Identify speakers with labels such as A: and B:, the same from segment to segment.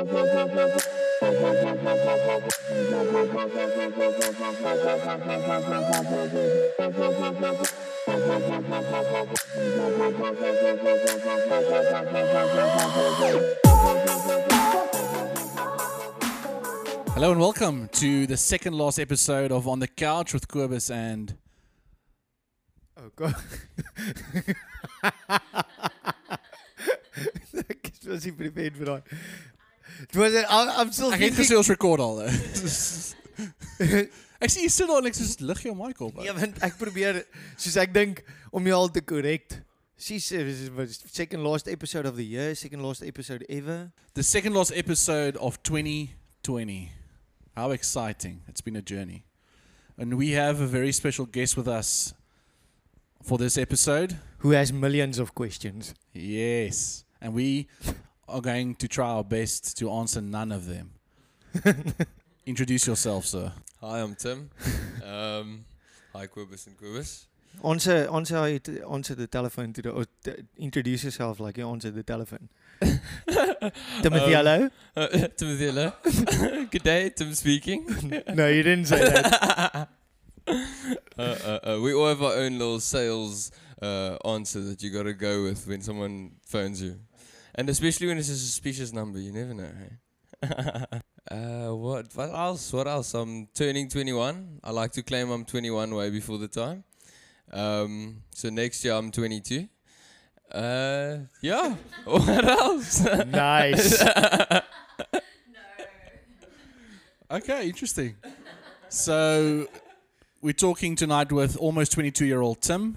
A: Hello and welcome to the second last episode of On the Couch with Kobus and
B: Oh god. Ek was nie prepared vir daai. Was I'm, I'm still
A: Ek het
B: thinking.
A: gesê ons record al. ek sien jy sit daar en ek sê lig jou mic op.
B: Ja, want ek probeer soos ek dink om jou al te korrek. She's eh, second last episode of the year, second last episode ever.
A: The second last episode of 2020. How exciting. It's been a journey. And we have a very special guest with us for this episode.
B: Who has millions of questions.
A: Yes. And we are going to try our best to answer none of them. Introduce yourself, sir.
C: Hi, I'm Tim. um, hi, Kobus and Kobus.
B: Answer answer how you t- answer the telephone to the or t- introduce yourself like you answer the telephone. Timothy,
C: Um,
B: hello?
C: Uh, Timothy, hello. Good day, Tim speaking.
B: No, you didn't say that.
C: uh, uh, uh, we all have our own little sales uh, answer that you gotta go with when someone phones you. And especially when it's a suspicious number, you never know, hey? uh, what, what else? What else? I'm turning 21. I like to claim I'm 21 way before the time. Um, so next year I'm 22. Uh, yeah. what else?
B: nice. No.
A: Okay, interesting. So we're talking tonight with almost 22 year old Tim.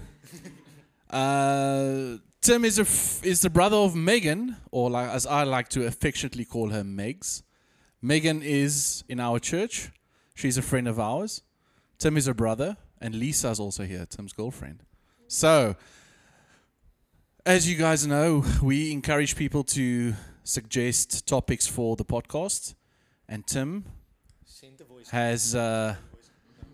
A: Uh, Tim is a f- is the brother of Megan, or like as I like to affectionately call her, Megs. Megan is in our church. She's a friend of ours. Tim is her brother, and Lisa is also here, Tim's girlfriend. So, as you guys know, we encourage people to suggest topics for the podcast, and Tim has uh,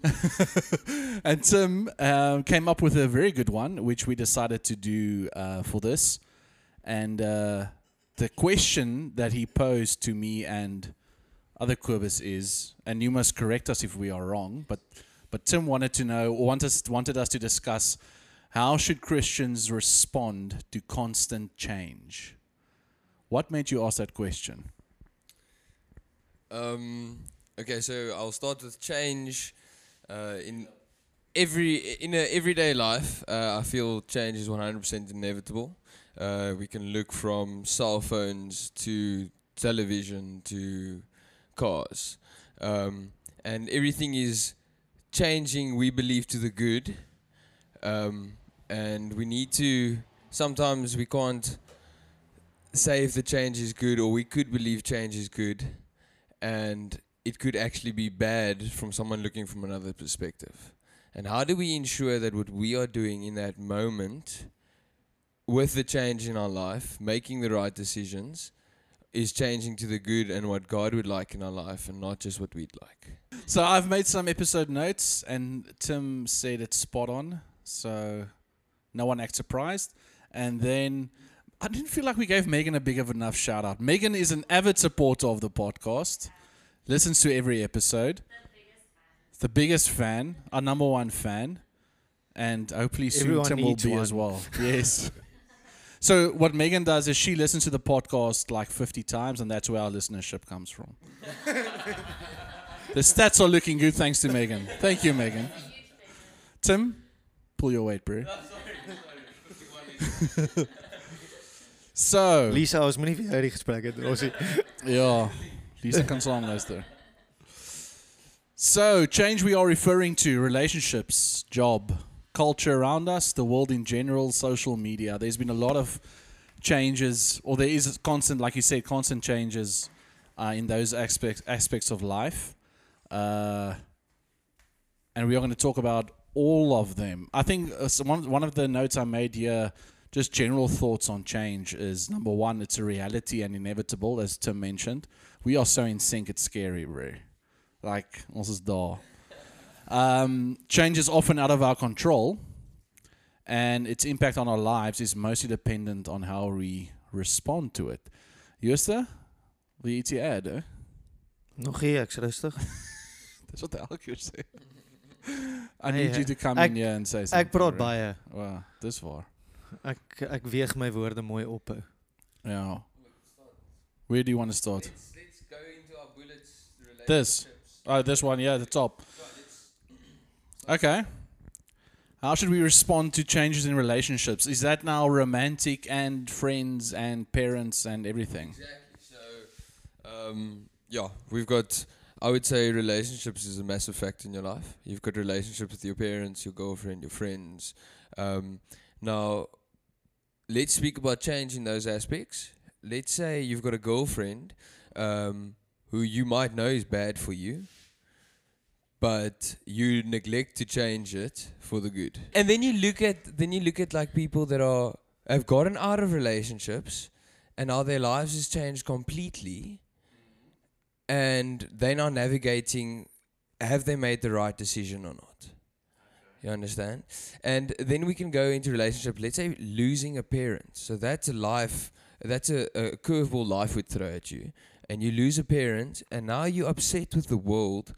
A: and Tim um, came up with a very good one, which we decided to do uh, for this. And uh, the question that he posed to me and other Kobus is, and you must correct us if we are wrong, but but Tim wanted to know, or wanted us, wanted us to discuss, how should Christians respond to constant change? What made you ask that question?
C: Um, okay, so I'll start with change. Uh, in every in a everyday life, uh, I feel change is 100% inevitable. Uh, we can look from cell phones to television to cars, um, and everything is changing. We believe to the good, um, and we need to. Sometimes we can't say if the change is good, or we could believe change is good and it could actually be bad from someone looking from another perspective. And how do we ensure that what we are doing in that moment with the change in our life, making the right decisions, is changing to the good and what God would like in our life and not just what we'd like?
A: So I've made some episode notes, and Tim said it's spot on. So no one act surprised. And then I didn't feel like we gave Megan a big of enough shout out. Megan is an avid supporter of the podcast, listens to every episode. The biggest fan, our number one fan, and hopefully soon
B: Everyone
A: Tim will
B: needs
A: be as
B: one.
A: well. Yes. So what Megan does is she listens to the podcast like 50 times, and that's where our listenership comes from. the stats are looking good thanks to Megan. Thank you, Megan. Tim, pull your weight, bro. so,
B: Lisa, ons moenie vir jou die gesprek het. Ons
A: ja, Lisa saam luister. So, change we are referring to relationships, job, culture around us, the world in general, social media. There's been a lot of changes, or there is constant, like you said, constant changes uh, in those aspects aspects of life. Uh, and we are going to talk about all of them. I think uh, so one one of the notes I made here, just general thoughts on change, is number one, it's a reality and inevitable, as Tim mentioned. We are so in sync, it's scary, bro. Like, ons is daar. Um, change is often out of our control, and its impact on our lives is mostly dependent on how we respond to it. Jooste, Wil jy ietsie add, hè?
B: Nog hier, ek's rustig.
A: Dis wat hy elke keer sê. I
B: Nee,
A: need you to come
B: ek-
A: in here and say something.
B: Ek praat
A: right?
B: baie.
A: Wow, dis waar.
B: Ek ek weeg my woorde mooi op. hou.
A: Ja. Where do you want to start?
C: Let's, let's go into our bullets.
A: This. Oh, this one, yeah, the top. Okay. How should we respond to changes in relationships? Is that now romantic and friends and parents and everything?
C: Exactly. So, um, yeah, we've got. I would say relationships is a massive factor in your life. You've got relationships with your parents, your girlfriend, your friends. Um, now, let's speak about change in those aspects. Let's say you've got a girlfriend um, who you might know is bad for you, but you neglect to change it for the good. And then you look at then you look at like people that are have gotten out of relationships and now their lives has changed completely and they're now navigating have they made the right decision or not? You understand? And then we can go into relationship let's say losing a parent. So that's a life that's a, a curveball life would throw at you and you lose a parent and now you're upset with the world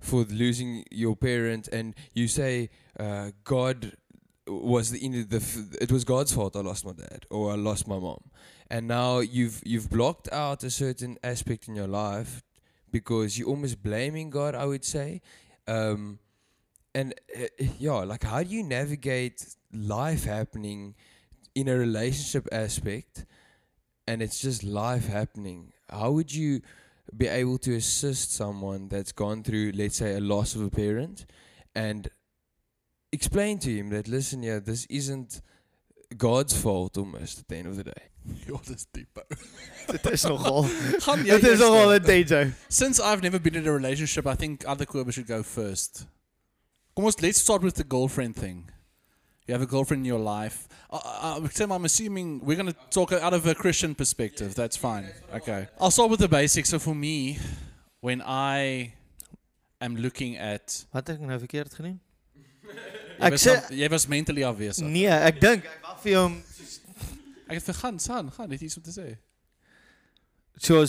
C: for losing your parent and you say uh, god was the, the f- it was god's fault i lost my dad or i lost my mom and now you've you've blocked out a certain aspect in your life because you're almost blaming God, I would say. Um, and uh, yeah, like how do you navigate life happening in a relationship aspect, and it's just life happening? How would you be able to assist someone that's gone through, let's say, a loss of a parent, and explain to him that listen, yeah, this isn't God's fault almost at the end of the day.
A: You're this deep.
B: Dit is nogal.
A: Gaan jy
B: Dit is
A: eerste?
B: nogal 'n DJ.
A: Since I've never been in a relationship, I think other Kobe should go first. Come on, let's start with the girlfriend thing. You have a girlfriend in your life. Uh, uh, Tim, I'm assuming we're going to talk out of a Christian perspective. That's fine. Okay. I'll start with the basics. So for me, when I am looking at...
B: Wat het ek nou verkeerd gedoen?
A: Jy
B: Ek
A: was,
B: sê
A: dan- jy was mentally afwesig.
B: nee, ek dink ek wag vir jou om
A: Ek het vergaan, San, gaan, net iets om te sê.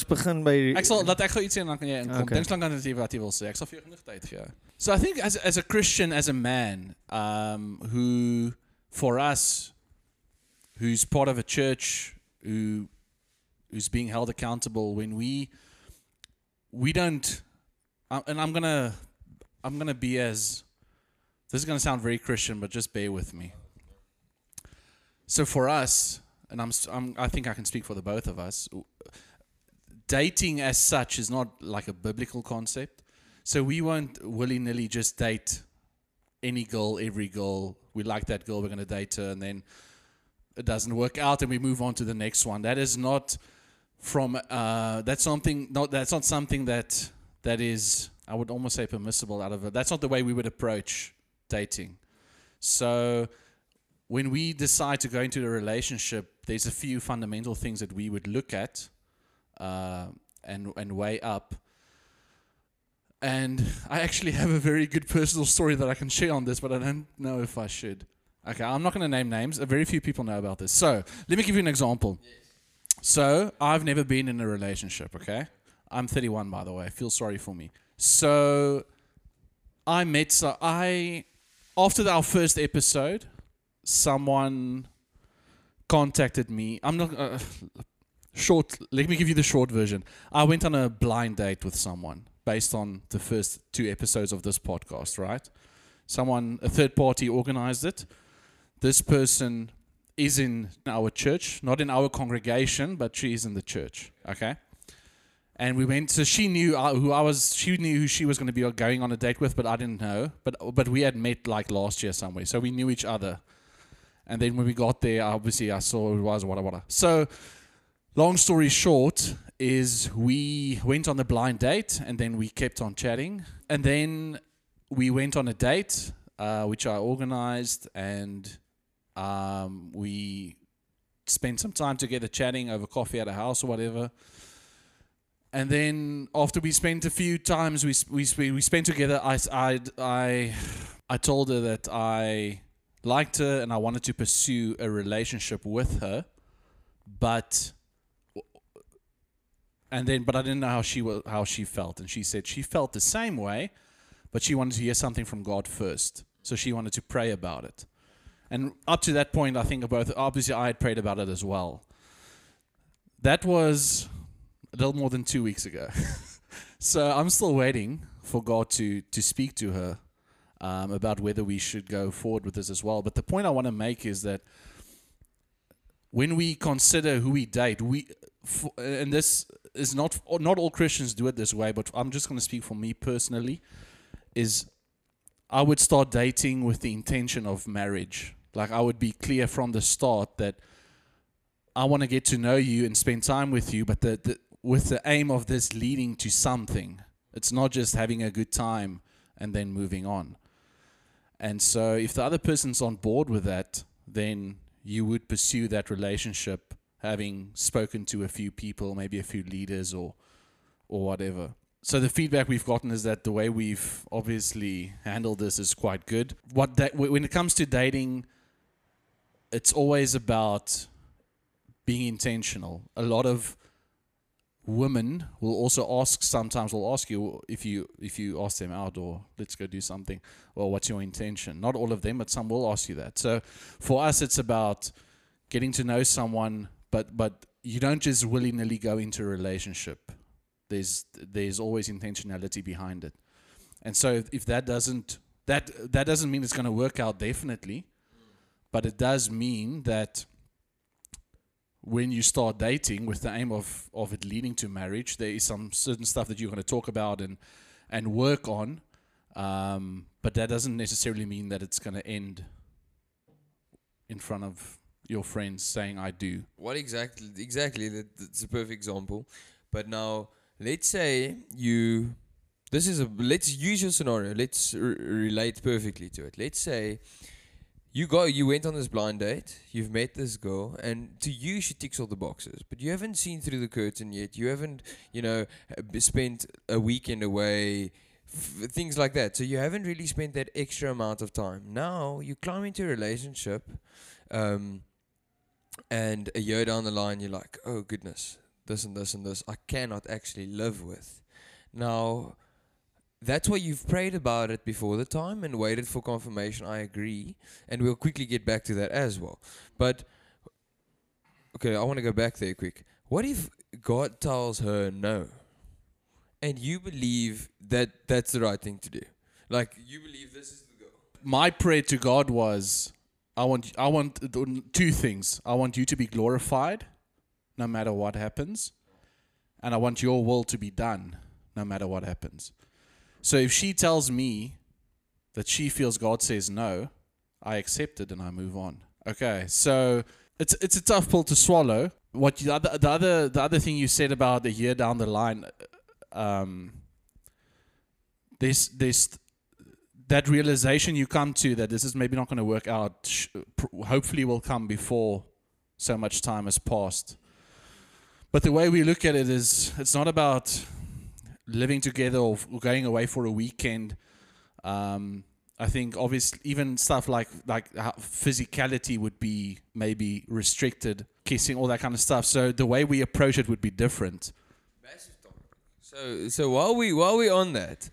B: Begin by
A: Ek sal laat ek gou iets sê en jy inkom.
B: Okay.
A: Dink lank aan dit wat jy wil sê. Ek sal vir jou genoeg tyd gee. So I think as as a Christian as a man um who for us who's part of a church who who's being held accountable when we we don't uh, and I'm going to I'm going to be as this is going to sound very Christian but just bear with me. So for us and I'm, I'm I think I can speak for the both of us dating as such is not like a biblical concept. So we won't willy nilly just date any girl, every girl. We like that girl, we're going to date her, and then it doesn't work out, and we move on to the next one. That is not from. Uh, that's something. Not that's not something that that is. I would almost say permissible out of it. That's not the way we would approach dating. So when we decide to go into a relationship, there's a few fundamental things that we would look at uh, and and weigh up. And I actually have a very good personal story that I can share on this, but I don't know if I should. Okay, I'm not going to name names. Very few people know about this. So let me give you an example. So I've never been in a relationship. Okay, I'm 31 by the way. Feel sorry for me. So I met. So I after our first episode, someone contacted me. I'm not uh, short. Let me give you the short version. I went on a blind date with someone based on the first two episodes of this podcast. Right? Someone, a third party, organized it. This person is in our church, not in our congregation, but she is in the church. Okay. And we went. So she knew uh, who I was. She knew who she was going to be going on a date with, but I didn't know. But but we had met like last year somewhere, so we knew each other. And then when we got there, obviously I saw it was wada wada. So, long story short, is we went on a blind date and then we kept on chatting. And then we went on a date, uh, which I organized, and um, we spent some time together chatting over coffee at a house or whatever. And then after we spent a few times we we we spent together, I I I, I told her that I liked her and I wanted to pursue a relationship with her, but and then but I didn't know how she wa how she felt, and she said she felt the same way, but she wanted to hear something from God first, so she wanted to pray about it. And up to that point, I think both obviously I had prayed about it as well. That was a little more than two weeks ago, so I'm still waiting for God to to speak to her um, about whether we should go forward with this as well. But the point I want to make is that when we consider who we date, we and this is not not all Christians do it this way, but I'm just going to speak for me personally. Is I would start dating with the intention of marriage. Like I would be clear from the start that I want to get to know you and spend time with you, but the, the with the aim of this leading to something. It's not just having a good time and then moving on. And so if the other person's on board with that, then you would pursue that relationship having spoken to a few people, maybe a few leaders or or whatever. So the feedback we've gotten is that the way we've obviously handled this is quite good. What that when it comes to dating, it's always about being intentional. A lot of women will also ask sometimes will ask you if you if you ask them out or let's go do something well what's your intention not all of them but some will ask you that so for us it's about getting to know someone but but you don't just willy-nilly go into a relationship. There's there's always intentionality behind it. And so if, if that doesn't that that doesn't mean it's going to work out definitely but it does mean that when you start dating with the aim of, of it leading to marriage, there is some certain stuff that you're going to talk about and and work on, um, but that doesn't necessarily mean that it's going to end in front of your friends saying "I do."
C: What exactly? Exactly. That, that's a perfect example. But now, let's say you. This is a. Let's use your scenario. Let's r- relate perfectly to it. Let's say you go you went on this blind date you've met this girl and to you she ticks all the boxes but you haven't seen through the curtain yet you haven't you know spent a weekend away f- things like that so you haven't really spent that extra amount of time now you climb into a relationship um, and a year down the line you're like oh goodness this and this and this i cannot actually live with now that's why you've prayed about it before the time and waited for confirmation. I agree. And we'll quickly get back to that as well. But, okay, I want to go back there quick. What if God tells her no? And you believe that that's the right thing to do? Like, you believe this is the goal?
A: My prayer to God was, I want I want two things. I want you to be glorified, no matter what happens, and I want your will to be done, no matter what happens. So if she tells me that she feels God says no, I accept it and I move on. Okay, so it's it's a tough pill to swallow. What you, the other the other the other thing you said about a year down the line, um, there's there's that realization you come to that this is maybe not going to work out. Hopefully, will come before so much time has passed. But the way we look at it is, it's not about living together or going away for a weekend. Um, I think obviously even stuff like like physicality would be maybe restricted, kissing, all that kind of stuff. So the way we approach it would be different.
C: So, so while we while we're on that,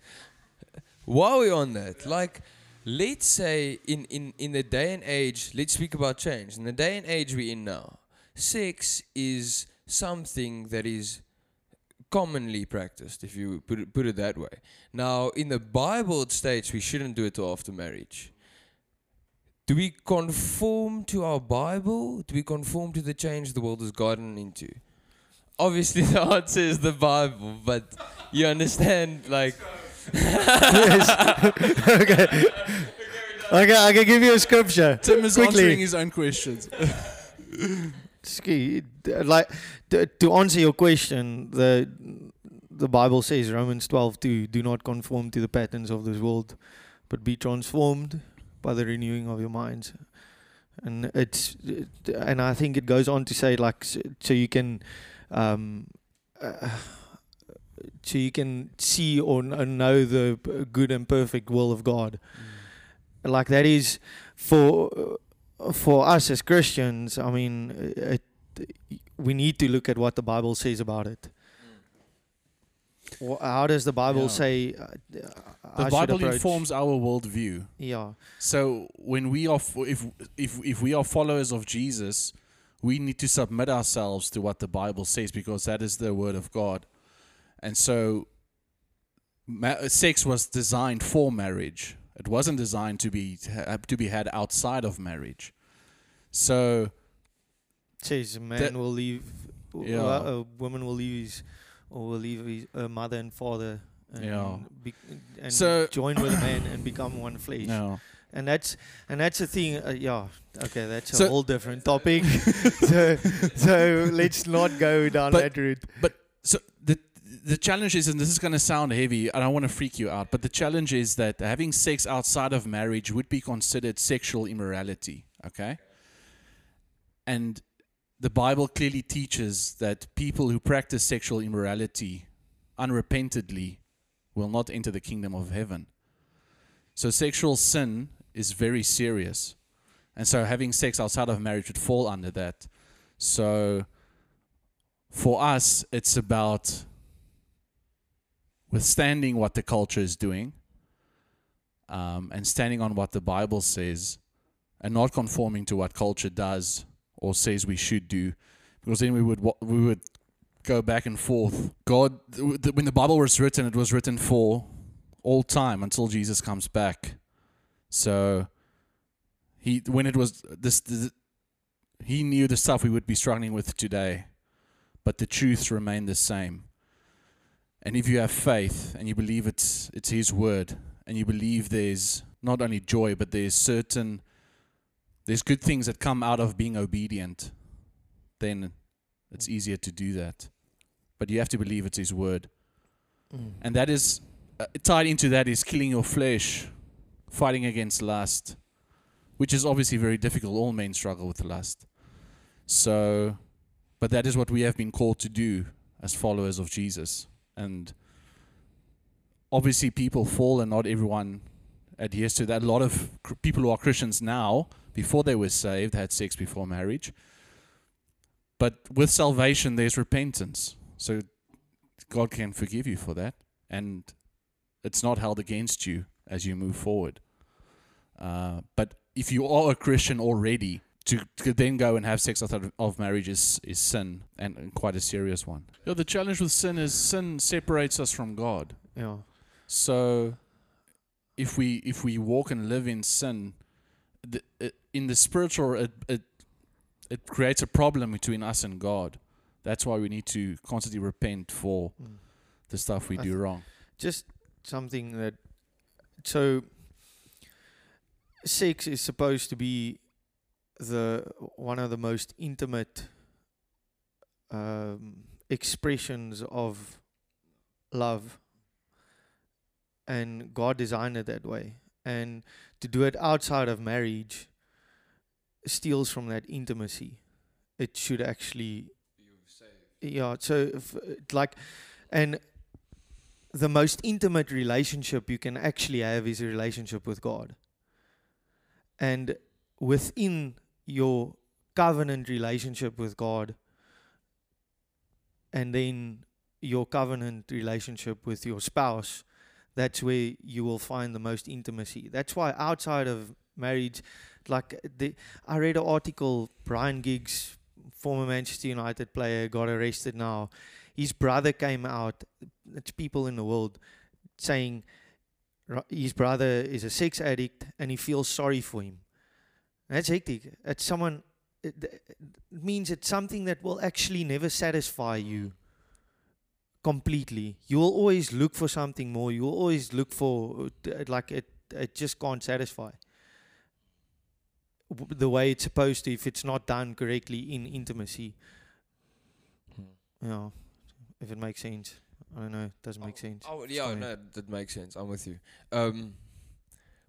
C: while we on that, like, let's say in in in the day and age, let's speak about change. In the day and age we're in now, sex is something that is commonly practiced, if you put it, put it that way. Now, in the Bible, it states we shouldn't do it till after marriage. Do we conform to our Bible? Do we conform to the change the world has gotten into? Obviously, the answer is the Bible, but you understand, like.
B: okay. Okay, I can give you a scripture.
A: Tim is
B: Quickly.
A: answering his own questions.
B: Like to, to answer your question, the the Bible says Romans twelve two, do not conform to the patterns of this world, but be transformed by the renewing of your minds. And it's and I think it goes on to say like so, so you can um uh, so you can see or know the uh, good and perfect will of God. Mm. Like that is for uh, for us as Christians, I mean, uh, it, we need to look at what the Bible says about it. Mm. wh- how does the Bible
A: Yeah.
B: say? Uh,
A: The Bible informs our worldview.
B: Yeah,
A: So when we are, f- if if if we are followers of Jesus, we need to submit ourselves to what the Bible says because that is the word of God. And so, ma- sex was designed for marriage. It wasn't designed to be to be had outside of marriage. So
B: says a man will leave.
A: Yeah.
B: a woman will leave his or will leave his uh, mother and father. And
A: Yeah.
B: Be, and
A: So-
B: join with a man and become one flesh.
A: no,
B: And that's and that's the thing. Uh, yeah. Okay, that's a whole different topic. so so let's not go down
A: But-
B: that route.
A: But so the the challenge is, and this is going to sound heavy, I don't want to freak you out, but the challenge is that having sex outside of marriage would be considered sexual immorality. Okay, and the Bible clearly teaches that people who practice sexual immorality unrepentantly will not enter the kingdom of heaven. So sexual sin is very serious. And so having sex outside of marriage would fall under that. So for us, it's about withstanding what the culture is doing um, and standing on what the Bible says and not conforming to what culture does or says we should do. Because then we would we would go back and forth. God, when the Bible was written, it was written for all time until Jesus comes back. So he when it was this, this he knew the stuff we would be struggling with today, but the truths remain the same. And if you have faith and you believe it's it's His word, and you believe there's not only joy, but there's certain there's good things that come out of being obedient, then it's easier to do that. But you have to believe it's His word, and that is uh, tied into that is killing your flesh, fighting against lust, which is obviously very difficult. All men struggle with lust. So, but that is what we have been called to do as followers of Jesus. And obviously, people fall, and not everyone adheres to that. A lot of cr- people who are Christians now, before they were saved, had sex before marriage. But with salvation, there's repentance. So, God can forgive you for that. And it's not held against you as you move forward. Uh, but if you are a Christian already, to, to then go and have sex outside of, of marriage is, is sin and, and quite a serious one. Yeah, the challenge with sin is sin separates us from God.
B: Yeah.
A: So if we if we walk and live in sin, the, it, in the spiritual, it, it it creates a problem between us and God. That's why we need to constantly repent for
B: Mm.
A: the stuff we
B: I
A: do
B: th-
A: wrong.
B: just something that so sex is supposed to be the one of the most intimate um, expressions of love. And God designed it that way. And to do it outside of marriage steals from that intimacy. It should actually yeah so if, like and the most intimate relationship you can actually have is a relationship with God. And within your covenant relationship with God, and then your covenant relationship with your spouse, that's where you will find the most intimacy. That's why outside of marriage, like the, I read an article, Ryan Giggs, former Manchester United player, got arrested now. His brother came out, it's people in the world saying his brother is a sex addict and he feels sorry for him. That's hectic. It's someone, it, it means it's something that will actually never satisfy you completely. You will always look for something more. You will always look for, uh, like, it, it just can't satisfy the way it's supposed to if it's not done correctly in intimacy. Yeah, if it makes sense. I don't know. It doesn't make sense.
C: Oh
B: It's
C: yeah, no, that makes sense. I'm with you. Um,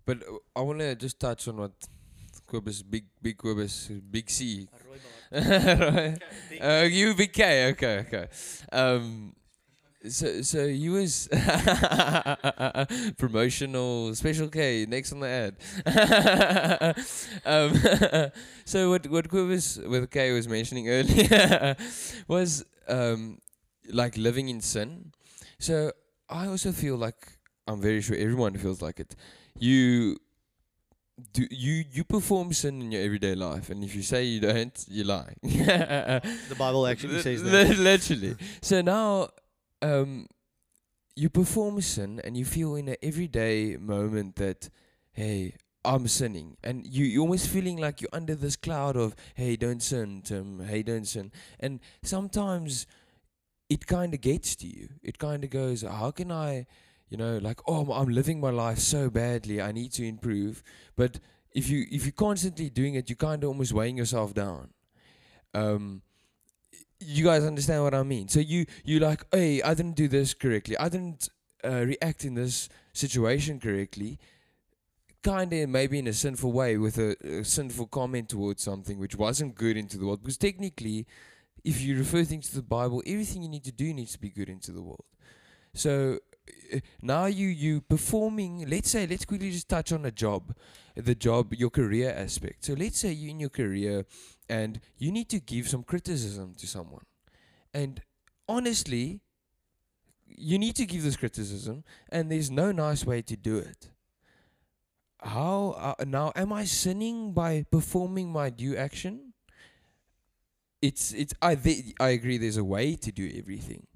C: but uh, I want to just touch on what Kobus, big, big Kobus, big C. Uh, you big K. Okay, okay. Um, so so you was promotional special K next on the ad. um, so what what Kobus with K was mentioning earlier was um like living in sin. So I also feel like I'm very sure everyone feels like it. You do you you perform sin in your everyday life, and if you say you don't, you lie.
B: The Bible actually says that.
C: Literally. So now, um, you perform sin, and you feel in an everyday moment that, hey, I'm sinning, and you you're almost feeling like you're under this cloud of, hey, don't sin, Tim. Hey, don't sin. And sometimes, it kind of gets to you. It kind of goes, how can I, you know, like, oh, I'm living my life so badly. I need to improve. But if you if you're constantly doing it, you're kind of almost weighing yourself down. Um, you guys understand what I mean? So you you like, hey, I didn't do this correctly. I didn't uh, react in this situation correctly. Kind of maybe in a sinful way with a, a sinful comment towards something which wasn't good into the world. Because technically, if you refer things to the Bible, everything you need to do needs to be good into the world. So now you you performing. Let's say let's quickly just touch on a job, the job, your career aspect. So let's say you're in your career and you need to give some criticism to someone. And honestly, you need to give this criticism, and there's no nice way to do it. How uh, now am I sinning by performing my due action? It's it's I th- I agree. There's a way to do everything,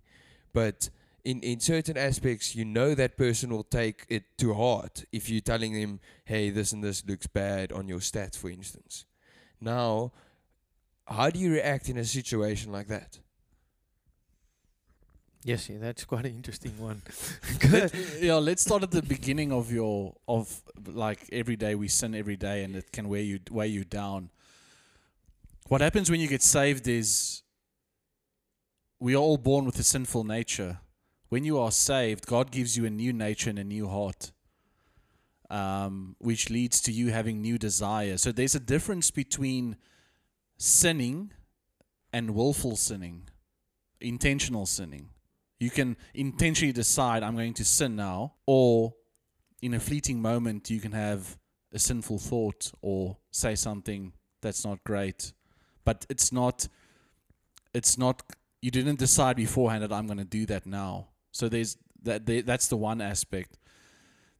C: but in in certain aspects, you know that person will take it to heart if you're telling them, "Hey, this and this looks bad on your stats," for instance. Now, how do you react in a situation like that?
B: Yes, yeah, that's quite an interesting one.
A: Let- yeah, let's start at the beginning of your of like every day we sin every day, and it can weigh you weigh you down. What happens when you get saved is we are all born with a sinful nature. When you are saved, God gives you a new nature and a new heart, um, which leads to you having new desires. So there's a difference between sinning and willful sinning, intentional sinning. You can intentionally decide, I'm going to sin now, or in a fleeting moment, you can have a sinful thought or say something that's not great. But it's not, it's not, you didn't decide beforehand that I'm going to do that now. So there's that, that's the one aspect.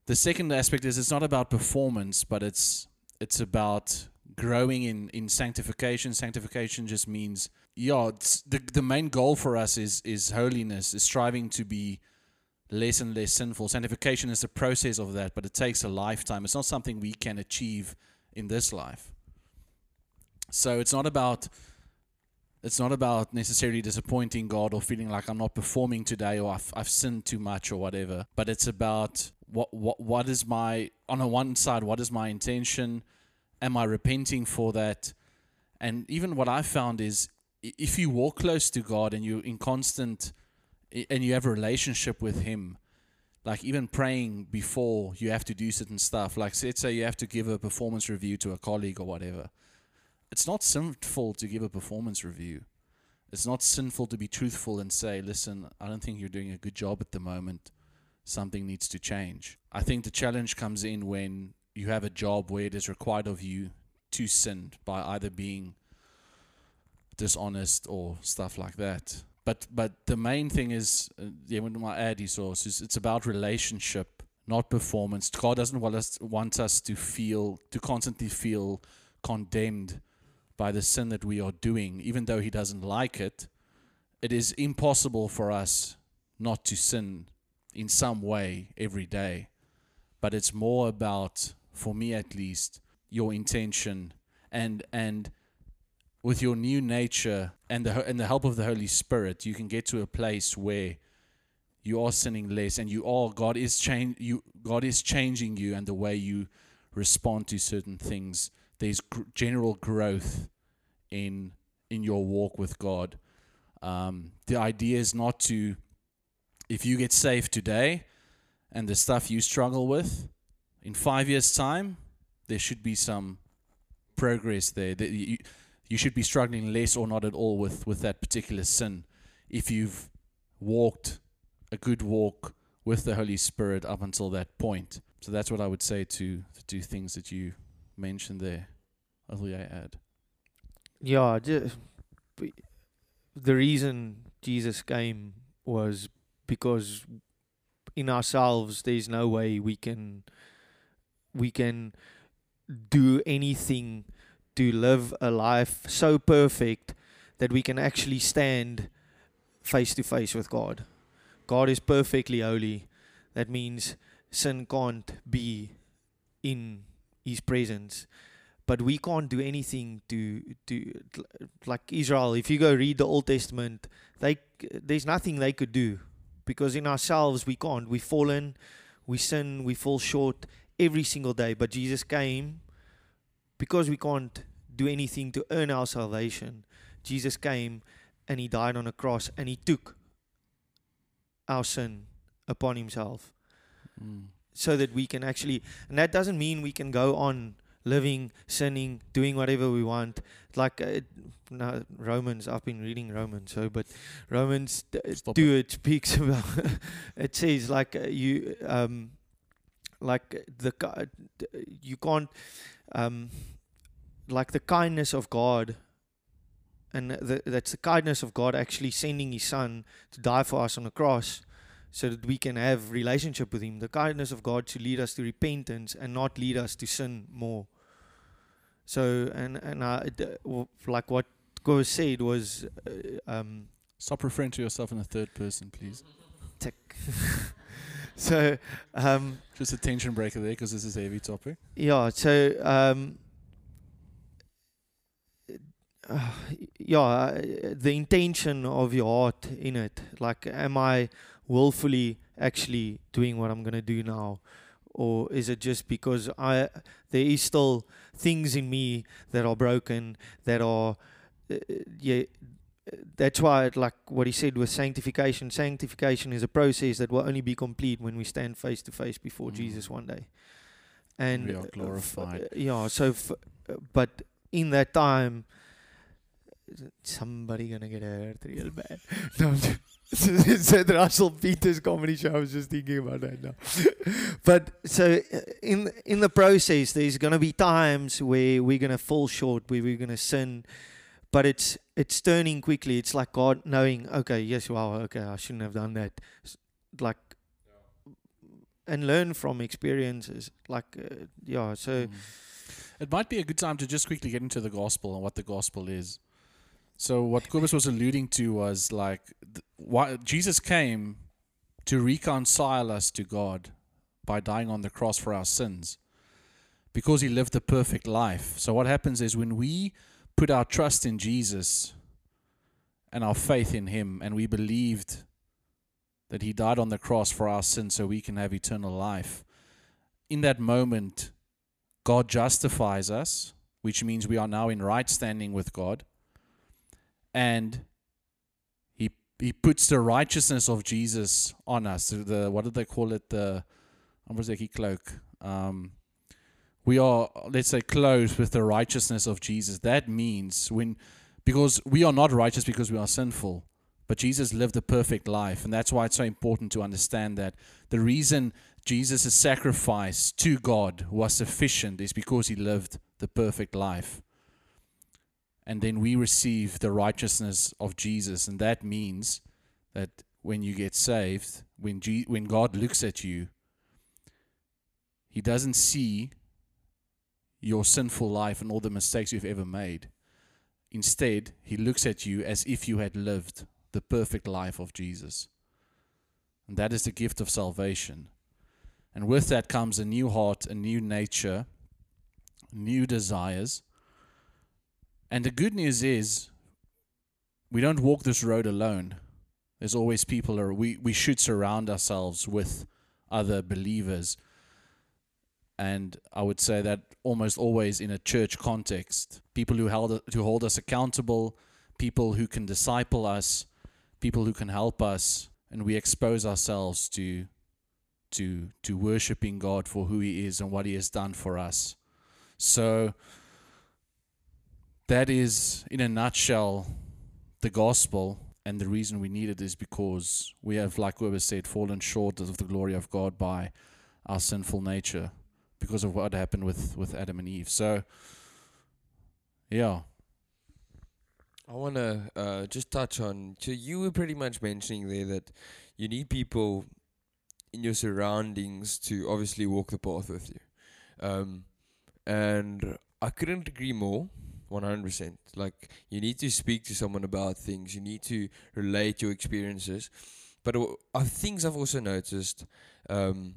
A: The second aspect is it's not about performance, but it's, it's about growing in, in sanctification. Sanctification just means yeah, the the main goal for us is is holiness, is striving to be less and less sinful. Sanctification is the process of that, but it takes a lifetime. It's not something we can achieve in this life. So it's not about it's not about necessarily disappointing God or feeling like I'm not performing today or I've, I've sinned too much or whatever. But it's about what what what is my on the one side, what is my intention? Am I repenting for that? And even what I found is if you walk close to God and you're in constant and you have a relationship with Him, like even praying before you have to do certain stuff, like let's say you have to give a performance review to a colleague or whatever. It's not sinful to give a performance review. It's not sinful to be truthful and say, listen, I don't think you're doing a good job at the moment. Something needs to change. I think the challenge comes in when you have a job where it is required of you to sin by either being dishonest or stuff like that. But but the main thing is, uh, yeah, when my ad source is it's about relationship, not performance. God doesn't want us want us to feel to constantly feel condemned by the sin that we are doing, even though He doesn't like it. It is impossible for us not to sin in some way every day. But it's more about, for me at least, your intention and and with your new nature and the and the help of the Holy Spirit, you can get to a place where you are sinning less, and you are God is change you God is changing you and the way you respond to certain things. There's gr- general growth in in your walk with God. Um, the idea is not to if you get saved today and the stuff you struggle with in five years' time, there should be some progress there. That you, you should be struggling less or not at all with, with that particular sin if you've walked a good walk with the Holy Spirit up until that point. So that's what I would say to two things that you mentioned there. You add?
B: Yeah, just the reason Jesus came was because in ourselves there's no way we can we can do anything to live a life so perfect that we can actually stand face to face with God. God is perfectly holy. That means sin can't be in his presence. But we can't do anything to to like Israel. If you go read the Old Testament, they there's nothing they could do because in ourselves we can't. We've fallen, we sin, we fall short every single day. But Jesus came because we can't do anything to earn our salvation. Jesus came and he died on a cross and he took our sin upon himself
A: Mm.
B: So that we can actually and that doesn't mean we can go on living sinning doing whatever we want like uh, no, romans i've been reading romans so but romans d-
A: Stop
B: do it. speaks about it says like uh, you um like uh, the ki- d- you can't um like the kindness of god and the, that's the kindness of god actually sending his son to die for us on the cross so that we can have relationship with him the kindness of god to lead us to repentance and not lead us to sin more so and and I, like what Go said was uh, um
A: Stop referring to yourself in the third person, please.
B: tick so um
A: Just a tension breaker there because this is a heavy topic.
B: Yeah, so um, uh, yeah, uh, the intention of your heart in it. Like, am I willfully actually doing what I'm gonna do now, or is it just because I there is still things in me that are broken that are uh, yeah. That's why, like what he said with sanctification, sanctification is a process that will only be complete when we stand face to face before
A: Mm.
B: Jesus one day. And
A: We are
B: uh,
A: glorified.
B: uh, yeah, so, f- uh, but in that time, somebody gonna get hurt real bad. no, said Russell Peters comedy show. I was just thinking about that now. but so in in the process, there's gonna be times where we're gonna fall short, where we're gonna sin, but it's it's turning quickly. It's like God knowing, okay, yes, wow, okay, I shouldn't have done that. Like, and learn from experiences. Like, uh, yeah. So
A: Mm. It might be a good time to just quickly get into the gospel and what the gospel is. So what Kobus was alluding to was like th- why Jesus came to reconcile us to God by dying on the cross for our sins because he lived a perfect life. So what happens is when we put our trust in Jesus and our faith in him and we believed that he died on the cross for our sins so we can have eternal life. In that moment God justifies us, which means we are now in right standing with God. And he he puts the righteousness of Jesus on us. The, the what did they call it? The Ambroseki cloak. Um, we are let's say clothed with the righteousness of Jesus. That means when because we are not righteous because we are sinful, but Jesus lived a perfect life, and that's why it's so important to understand that the reason Jesus' sacrifice to God was sufficient is because he lived the perfect life. And then we receive the righteousness of Jesus, and that means that when you get saved, when G- when God looks at you, he doesn't see your sinful life and all the mistakes you've ever made. Instead, he looks at you as if you had lived the perfect life of Jesus. And that is the gift of salvation. And with that comes a new heart, a new nature, new desires. And the good news is, we don't walk this road alone. There's always people, ar- we, we should surround ourselves with other believers. And I would say that almost always in a church context, people who, held, who hold us accountable, people who can disciple us, people who can help us, and we expose ourselves to to to worshiping God for who He is and what He has done for us. So that is, in a nutshell, the gospel. And the reason we need it is because we have, like whoever said, fallen short of the glory of God by our sinful nature because of what happened with, with Adam and Eve. So, yeah.
C: I want to uh, just touch on. So you were pretty much mentioning there that you need people in your surroundings to obviously walk the path with you. Um, and I couldn't agree more. 100%. Like, you need to speak to someone about things, you need to relate your experiences. But uh, things I've also noticed um,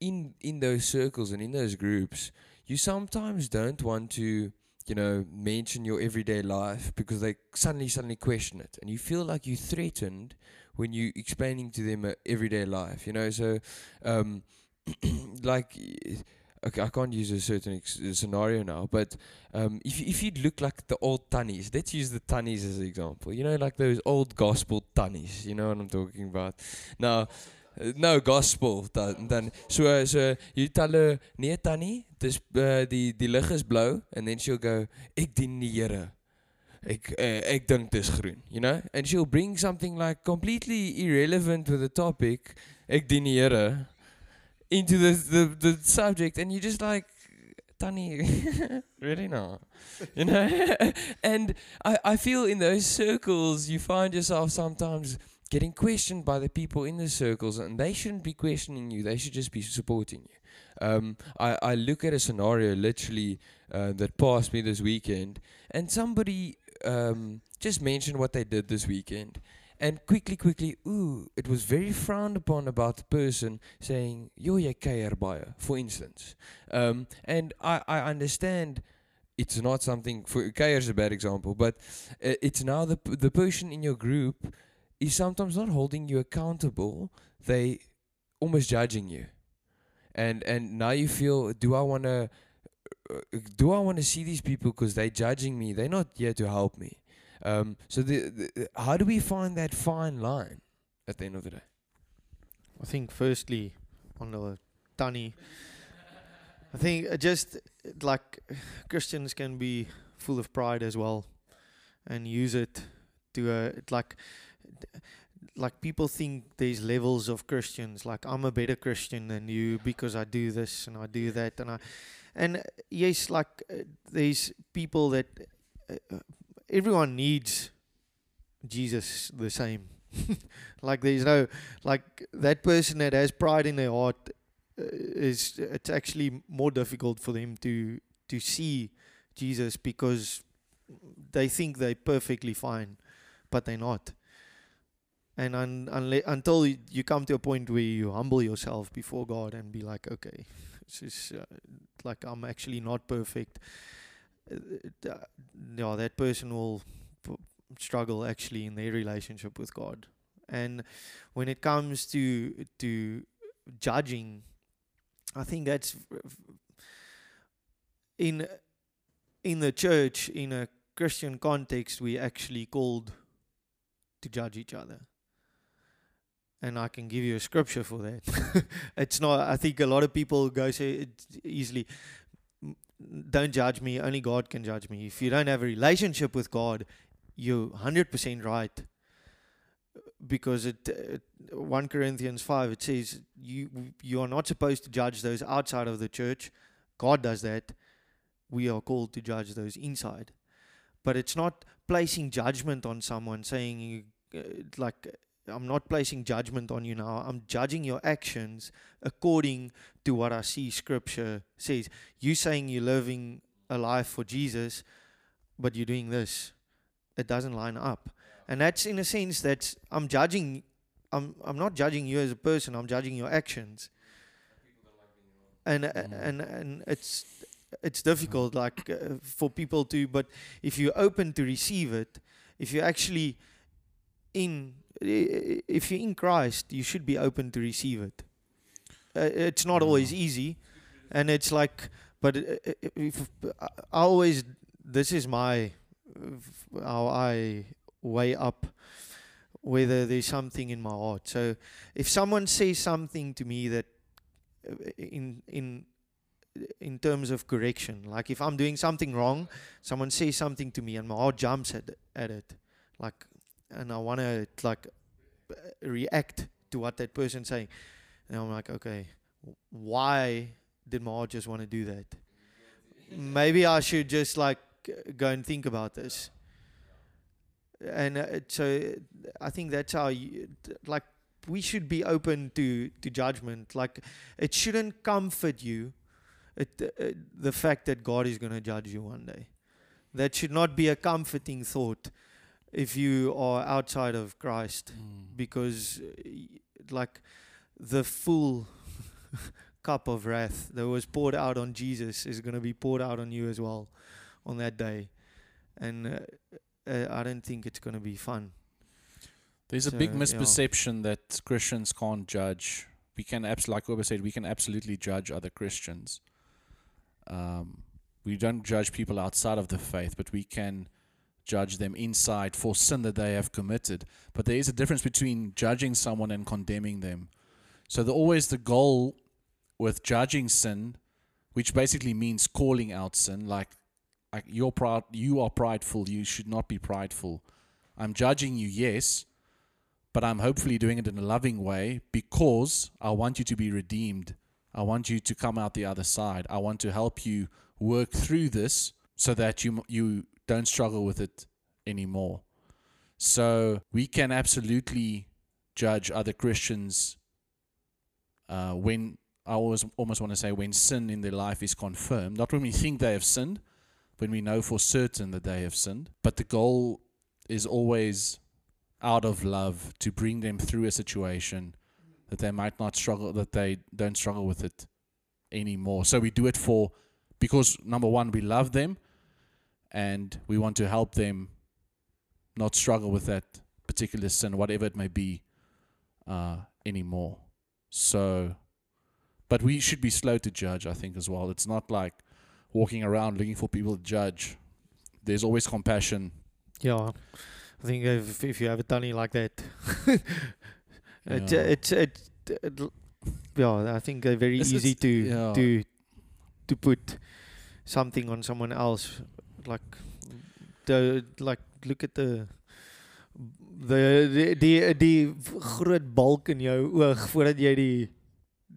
C: in in those circles and in those groups, you sometimes don't want to, you know, mention your everyday life because they suddenly suddenly question it, and you feel like you're threatened when you're explaining to them uh, everyday life. You know, so um, like okay, I can't use a certain ex- scenario now, but um, if if you look like the old tunnies, let's use the tunnies as an example. You know, like those old gospel tunnies. You know what I'm talking about? Now, uh, gospel dan so so you tell her tannie, dis uh, die die lig is blou and then she'll go ek die. Ek uh, ek dink dis groen, you know? And she'll bring something like completely irrelevant to the topic. Ek dien die Here into the, the, the subject and you're just like Tanny, really not, you know. and I, I feel in those circles you find yourself sometimes getting questioned by the people in the circles, and they shouldn't be questioning you. They should just be supporting you. Um, I I look at a scenario literally uh, that passed me this weekend, and somebody um, just mentioned what they did this weekend, and quickly, quickly, ooh, it was very frowned upon about the person saying, "Yo, jy kuier baie," for instance. Um, and I, I understand it's not something for kuier is a bad example, but uh, it's now the the person in your group is sometimes not holding you accountable. They almost judging you, and and now you feel, do I want to? Uh, do I want to see these people because they're judging me? They're not here to help me. Um, so the, the, how do we find that fine line at the end of the day?
B: I think firstly on the Tani, I think just like Christians can be full of pride as well, and use it to uh, like like people think there's levels of Christians. Like I'm a better Christian than you because I do this and I do that, and I and uh, yes, like uh, people that. Uh, everyone needs Jesus the same. like there's no like that person that has pride in their heart uh, is it's actually more difficult for them to to see Jesus because they think they're perfectly fine, but they're not. And un, unle- until you come to a point where you humble yourself before God and be like, okay, this is uh, like I'm actually not perfect uh, yeah, that person will p- struggle actually in their relationship with God. And when it comes to to judging, I think that's in in the church in a Christian context we actually called to judge each other. And I can give you a scripture for that. it's not. I think a lot of people go say easily don't judge me. Only God can judge me. If you don't have a relationship with God, you're 100% right. Because it, uh, 1 Corinthians 5, it says you, you are not supposed to judge those outside of the church. God does that. We are called to judge those inside. But it's not placing judgment on someone, saying, uh, like, I'm not placing judgment on you now. I'm judging your actions according to what I see scripture says. You saying you're living a life for Jesus, but you're doing this. It doesn't line up. And that's in a sense that I'm judging I'm I'm not judging you as a person, I'm judging your actions. And and and it's it's difficult like uh, for people to but if you're open to receive it, if you're actually in if you're in Christ, you should be open to receive it. Uh, it's not mm. always easy, and it's like, but uh, uh, uh, if I always this is my how I weigh up whether there's something in my heart. So if someone says something to me that uh, in in in terms of correction, like if I'm doing something wrong, someone says something to me and my heart jumps at at it, like and I want to like react to what that person's saying. And I'm like, okay, why did my heart just want to do that? Maybe I should just like go and think about this. And uh, so I think that's how you, like we should be open to to judgment. Like it shouldn't comfort you, it, uh, the fact that God is going to judge you one day. That should not be a comforting thought if you are outside of Christ,
A: Mm.
B: because uh, like the full cup of wrath that was poured out on Jesus is going to be poured out on you as well on that day, and uh, uh, I don't think it's going to be fun.
A: There's a
B: So,
A: big
B: yeah.
A: misperception that Christians can't judge. We can, abs- like Oba said, we can absolutely judge other Christians. Um, we don't judge people outside of the faith, but we can judge them inside for sin that they have committed. But there is a difference between judging someone and condemning them. So the, always the goal with judging sin, which basically means calling out sin, like, like you're proud, you are prideful, you should not be prideful. I'm judging you, yes, but I'm hopefully doing it in a loving way because I want you to be redeemed. I want you to come out the other side. I want to help you work through this so that you you don't struggle with it anymore. So we can absolutely judge other Christians uh, when I always almost want to say when sin in their life is confirmed, not when we think they have sinned, when we know for certain that they have sinned. But the goal is always out of love to bring them through a situation that they might not struggle that they don't struggle with it anymore. So we do it for because number one we love them and we want to help them not struggle with that particular sin, whatever it may be, uh, anymore. So but we should be slow to judge, I think, as well. It's not like walking around looking for people to judge. There's always compassion.
B: Yeah, I think if, if you have a tunny like that, it,
A: Yeah.
B: it's it, it, yeah, I think uh, very
A: It's-
B: easy
A: it's-
B: to
A: yeah.
B: to to put something on someone else, like the like look at the the die die, die groot balk in jou oog voordat jy die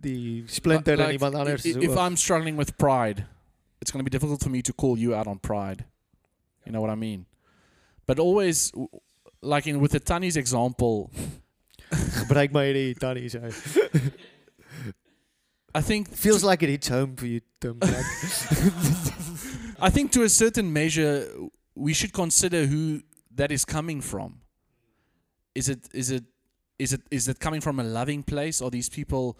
B: die splinter
A: Like,
B: in iemand anders
A: i-
B: se
A: If. I'm struggling with pride, it's going to be difficult for me to call you out on pride. You know what I mean? But always, like in with the Tannies example,
B: gebruik my hierdie.
A: I think
B: Feels like it hits home for you, Tim.
A: I think to a certain measure, we should consider who that is coming from. Is it is it is it is it coming from a loving place? Are these people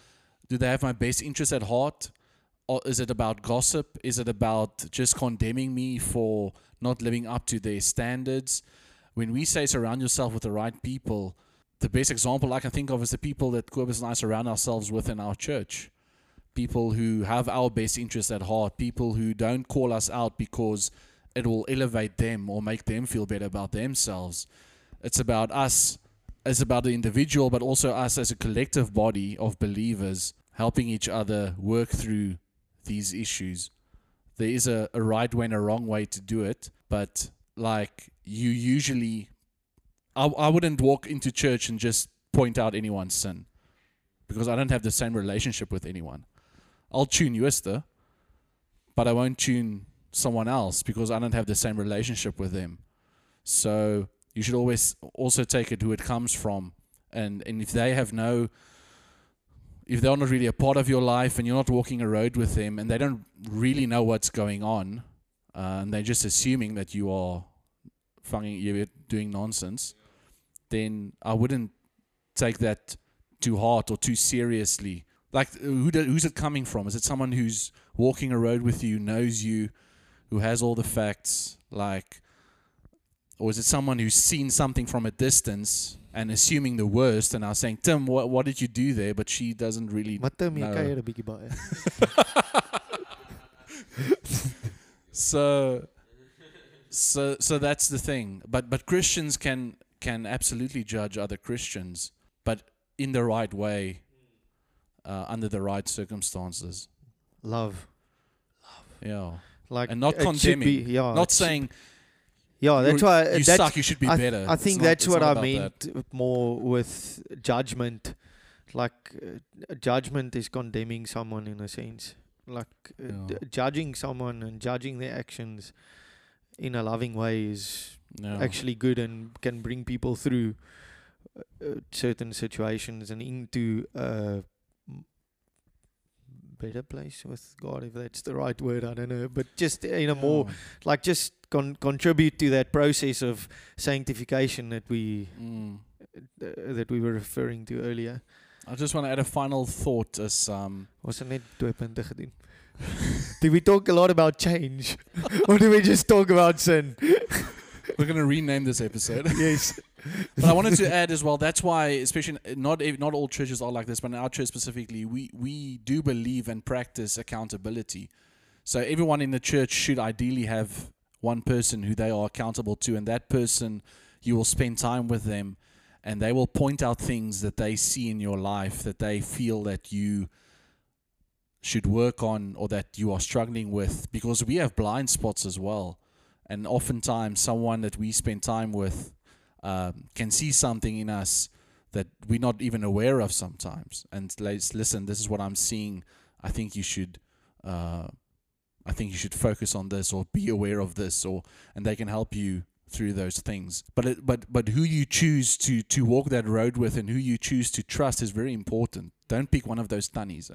A: do they have my best interest at heart? Or is it about gossip? Is it about just condemning me for not living up to their standards? When we say surround yourself with the right people, the best example I can think of is the people that Kobus and I surround ourselves with in our church people who have our best interests at heart, people who don't call us out because it will elevate them or make them feel better about themselves. It's about us as about the individual, but also us as a collective body of believers helping each other work through these issues. There is a, a right way and a wrong way to do it, but like you usually, I, I wouldn't walk into church and just point out anyone's sin because I don't have the same relationship with anyone. I'll tune Yuista, but I won't tune someone else because I don't have the same relationship with them. So you should always also take it who it comes from, and and if they have no, if they're not really a part of your life and you're not walking a road with them and they don't really know what's going on, uh, and they're just assuming that you are, fucking you're doing nonsense, then I wouldn't take that too hard or too seriously. Like, who do, who's it coming from? Is it someone who's walking a road with you, knows you, who has all the facts? Like, or is it someone who's seen something from a distance and assuming the worst and now saying, Tim, what, what did you do there? But she doesn't really.
B: maar Tim, jy
A: No.
B: kuier 'n.
A: So, so, so that's the thing. But but Christians can can absolutely judge other Christians, but in the right way, uh, under the right circumstances.
B: Love. love.
A: Yeah,
B: Like
A: And not
B: should be-
A: condemning.
B: yeah,
A: not saying
B: Yeah, that's why
A: you
B: that's,
A: suck. You should be
B: I,
A: better.
B: I think that's what I
A: about that.
B: meant more with judgment. Like uh, judgment is condemning someone in a sense. Like uh, d- judging someone and judging their actions in a loving way is
A: No.
B: actually good and can bring people through. uh, certain situations and into better place with God, if that's the right word. I don't know, but just in a more like just con- contribute to that process of sanctification that we
A: Mm.
B: uh, that we were referring to earlier.
A: I just want to add a final thought as um
B: Was er net twee punte gedoen? do we talk a lot about change or do we just talk about sin?
A: we're going to rename this episode.
B: yes.
A: but I wanted to add as well. That's why, especially not not all churches are like this, but in our church specifically, we we do believe and practice accountability. So everyone in the church should ideally have one person who they are accountable to, and that person you will spend time with them, and they will point out things that they see in your life that they feel that you should work on or that you are struggling with because we have blind spots as well and oftentimes someone that we spend time with um, can see something in us that we're not even aware of sometimes. And let's listen. This is what I'm seeing. I think you should. Uh, I think you should focus on this or be aware of this, or and they can help you through those things. But it, but but who you choose to to walk that road with and who you choose to trust is very important. Don't pick one of those tunnies.